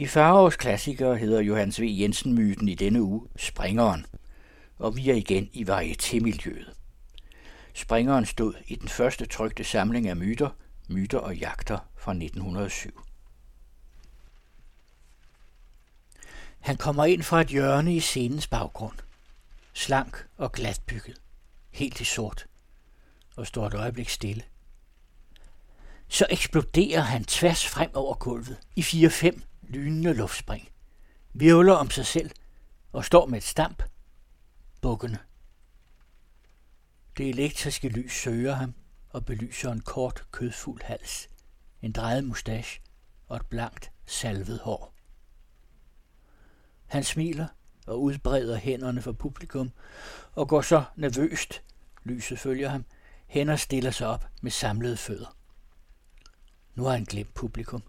I Farovs klassikere hedder Johannes V. Jensen-myten i denne uge Springeren, og vi er igen i varietémiljøet. Springeren stod i den første trygte samling af myter, Myter og jagter fra 1907. Han kommer ind fra et hjørne i scenens baggrund. Slank og glatbygget. Helt i sort. Og står et øjeblik stille. Så eksploderer han tværs frem over gulvet i 4-5 lynende luftspring. Virvler om sig selv og står med et stamp. Bukkende. Det elektriske lys søger ham og belyser en kort, kødfuld hals, en drejet mustache og et blankt, salvet hår. Han smiler og udbreder hænderne for publikum og går så nervøst, lyset følger ham, hen og stiller sig op med samlede fødder. Nu har han glemt publikum.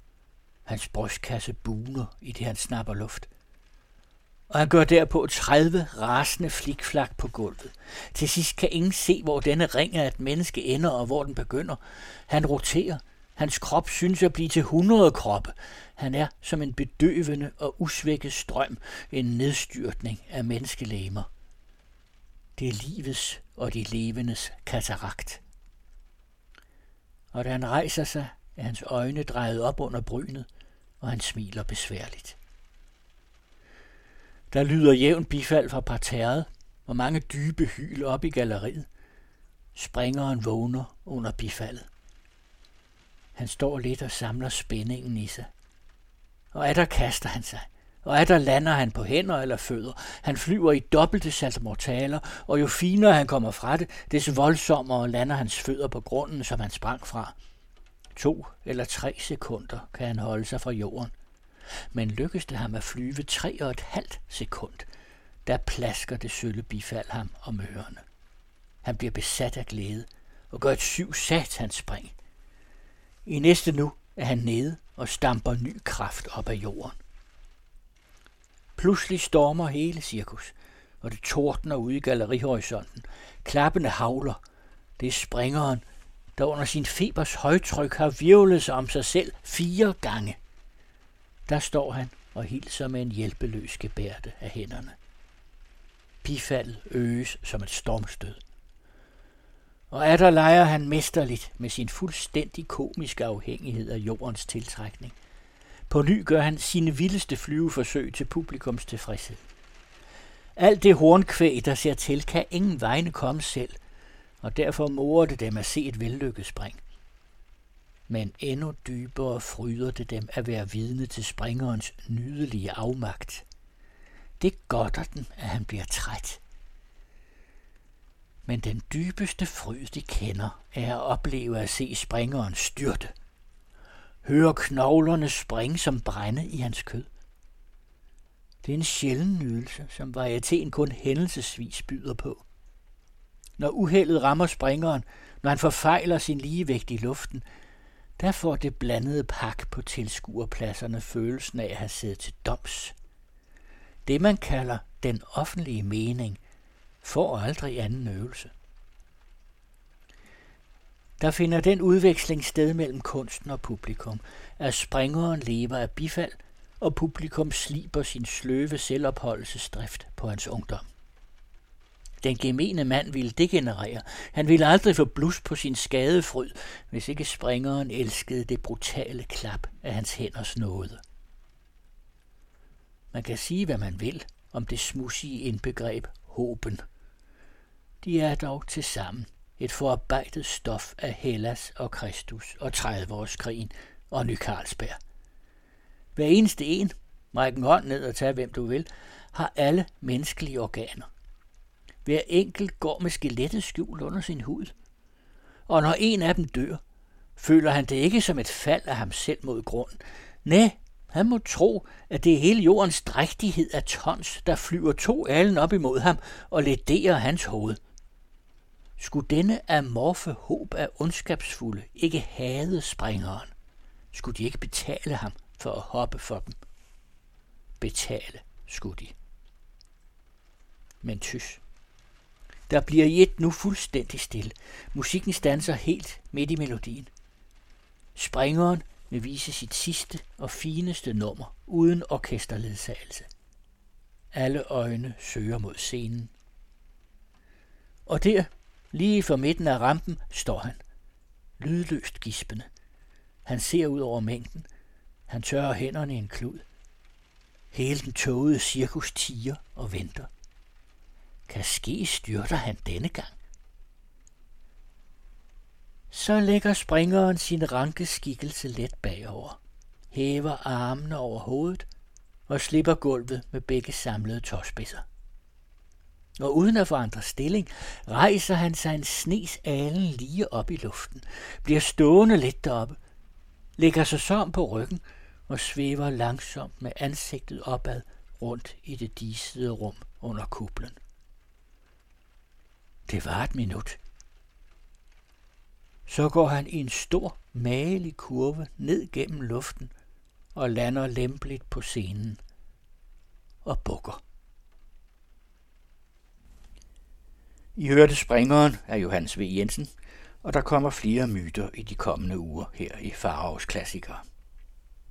Hans brystkasse buner, i det han snapper luft. Og han gør derpå 30 rasende flikflak på gulvet. Til sidst kan ingen se, hvor denne ring af et menneske ender og hvor den begynder. Han roterer. Hans krop synes at blive til 100 kroppe. Han er som en bedøvende og usvækket strøm, en nedstyrtning af menneskelæmer. Det er livets og de levendes katarakt. Og da han rejser sig, er hans øjne drejet op under brynet, og han smiler besværligt. Der lyder jævn bifald fra parterret, og mange dybe hyl op i galleriet. Springeren vågner under bifaldet. Han står lidt og samler spændingen i sig. Og er der kaster han sig. Og er der lander han på hænder eller fødder. Han flyver i dobbelte saltomortaler, og jo finere han kommer fra det, des voldsommere lander hans fødder på grunden, som han sprang fra. To eller tre sekunder kan han holde sig fra jorden. Men lykkes det ham at flyve tre og et halvt sekund, der plasker det sølle bifald ham om ørerne. Han bliver besat af glæde og gør et syv satans spring. I næste nu er han nede og stamper ny kraft op af jorden. Pludselig stormer hele cirkus, og det tordner ude i gallerihorisonten. Klappende havler. Det er springeren, der under sin febers højtryk har virvlet sig om sig selv fire gange. Der står han og hilser med en hjælpeløs gebærde af hænderne. Bifaldet øges som et stormstød. Og er der leger han mesterligt med sin fuldstændig komiske afhængighed af jordens tiltrækning. På ny gør han sine vildeste flyveforsøg til publikums tilfredshed. Alt det hornkvæg, der ser til, kan ingen vegne komme selv, og derfor morer det dem at se et vellykket spring. Men endnu dybere fryder det dem at være vidne til springerens nydelige afmagt. Det godter den, at han bliver træt. Men den dybeste fryd, de kender, er at opleve at se springeren styrte. Høre knoglerne springe som brænde i hans kød. Det er en sjælden nydelse, som varietéen kun hændelsesvis byder på. Når uheldet rammer springeren, når han forfejler sin ligevægt i luften, der får det blandede pak på tilskuerpladserne følelsen af at have siddet til doms. Det man kalder den offentlige mening, får aldrig anden øvelse. Der finder den udveksling sted mellem kunsten og publikum, at springeren lever af bifald, og publikum sliber sin sløve selvopholdelsesdrift på hans ungdom. Den gemene mand ville degenerere. Han ville aldrig få blus på sin skadefryd, hvis ikke springeren elskede det brutale klap af hans hænders nåde. Man kan sige, hvad man vil om det smudsige indbegreb håben. De er dog til sammen et forarbejdet stof af Hellas og Kristus og 30-årskrigen og Ny Carlsberg. Hver eneste en, rækken hånd ned og tage hvem du vil, har alle menneskelige organer. Hver enkelt går med skelettet skjult under sin hud. Og når en af dem dør, føler han det ikke som et fald af ham selv mod grunden. Nej, han må tro, at det er hele jordens drægtighed af tons, der flyver to alen op imod ham og lederer hans hoved. Skulle denne amorfe håb af ondskabsfulde ikke hade springeren? Skulle de ikke betale ham for at hoppe for dem? Betale skulle de. Men tys. Der bliver i et nu fuldstændig stille. Musikken stanser helt midt i melodien. Springeren vil vise sit sidste og fineste nummer uden orkesterledsagelse. Alle øjne søger mod scenen. Og der, lige for midten af rampen, står han. Lydløst gispende. Han ser ud over mængden. Han tørrer hænderne i en klud. Hele den tågede cirkus tiger og venter. Kan ske styrter han denne gang. Så lægger springeren sin ranke skikkelse let bagover, hæver armene over hovedet og slipper gulvet med begge samlede tåspidser. Og uden at forandre stilling, rejser han sig en snes alen lige op i luften, bliver stående lidt deroppe, lægger sig som på ryggen og svæver langsomt med ansigtet opad rundt i det disede rum under kuplen. Det var et minut. Så går han i en stor, magelig kurve ned gennem luften og lander lempeligt på scenen og bukker. I hørte Springeren af Johannes V. Jensen, og der kommer flere myter i de kommende uger her i Farovs Klassikere.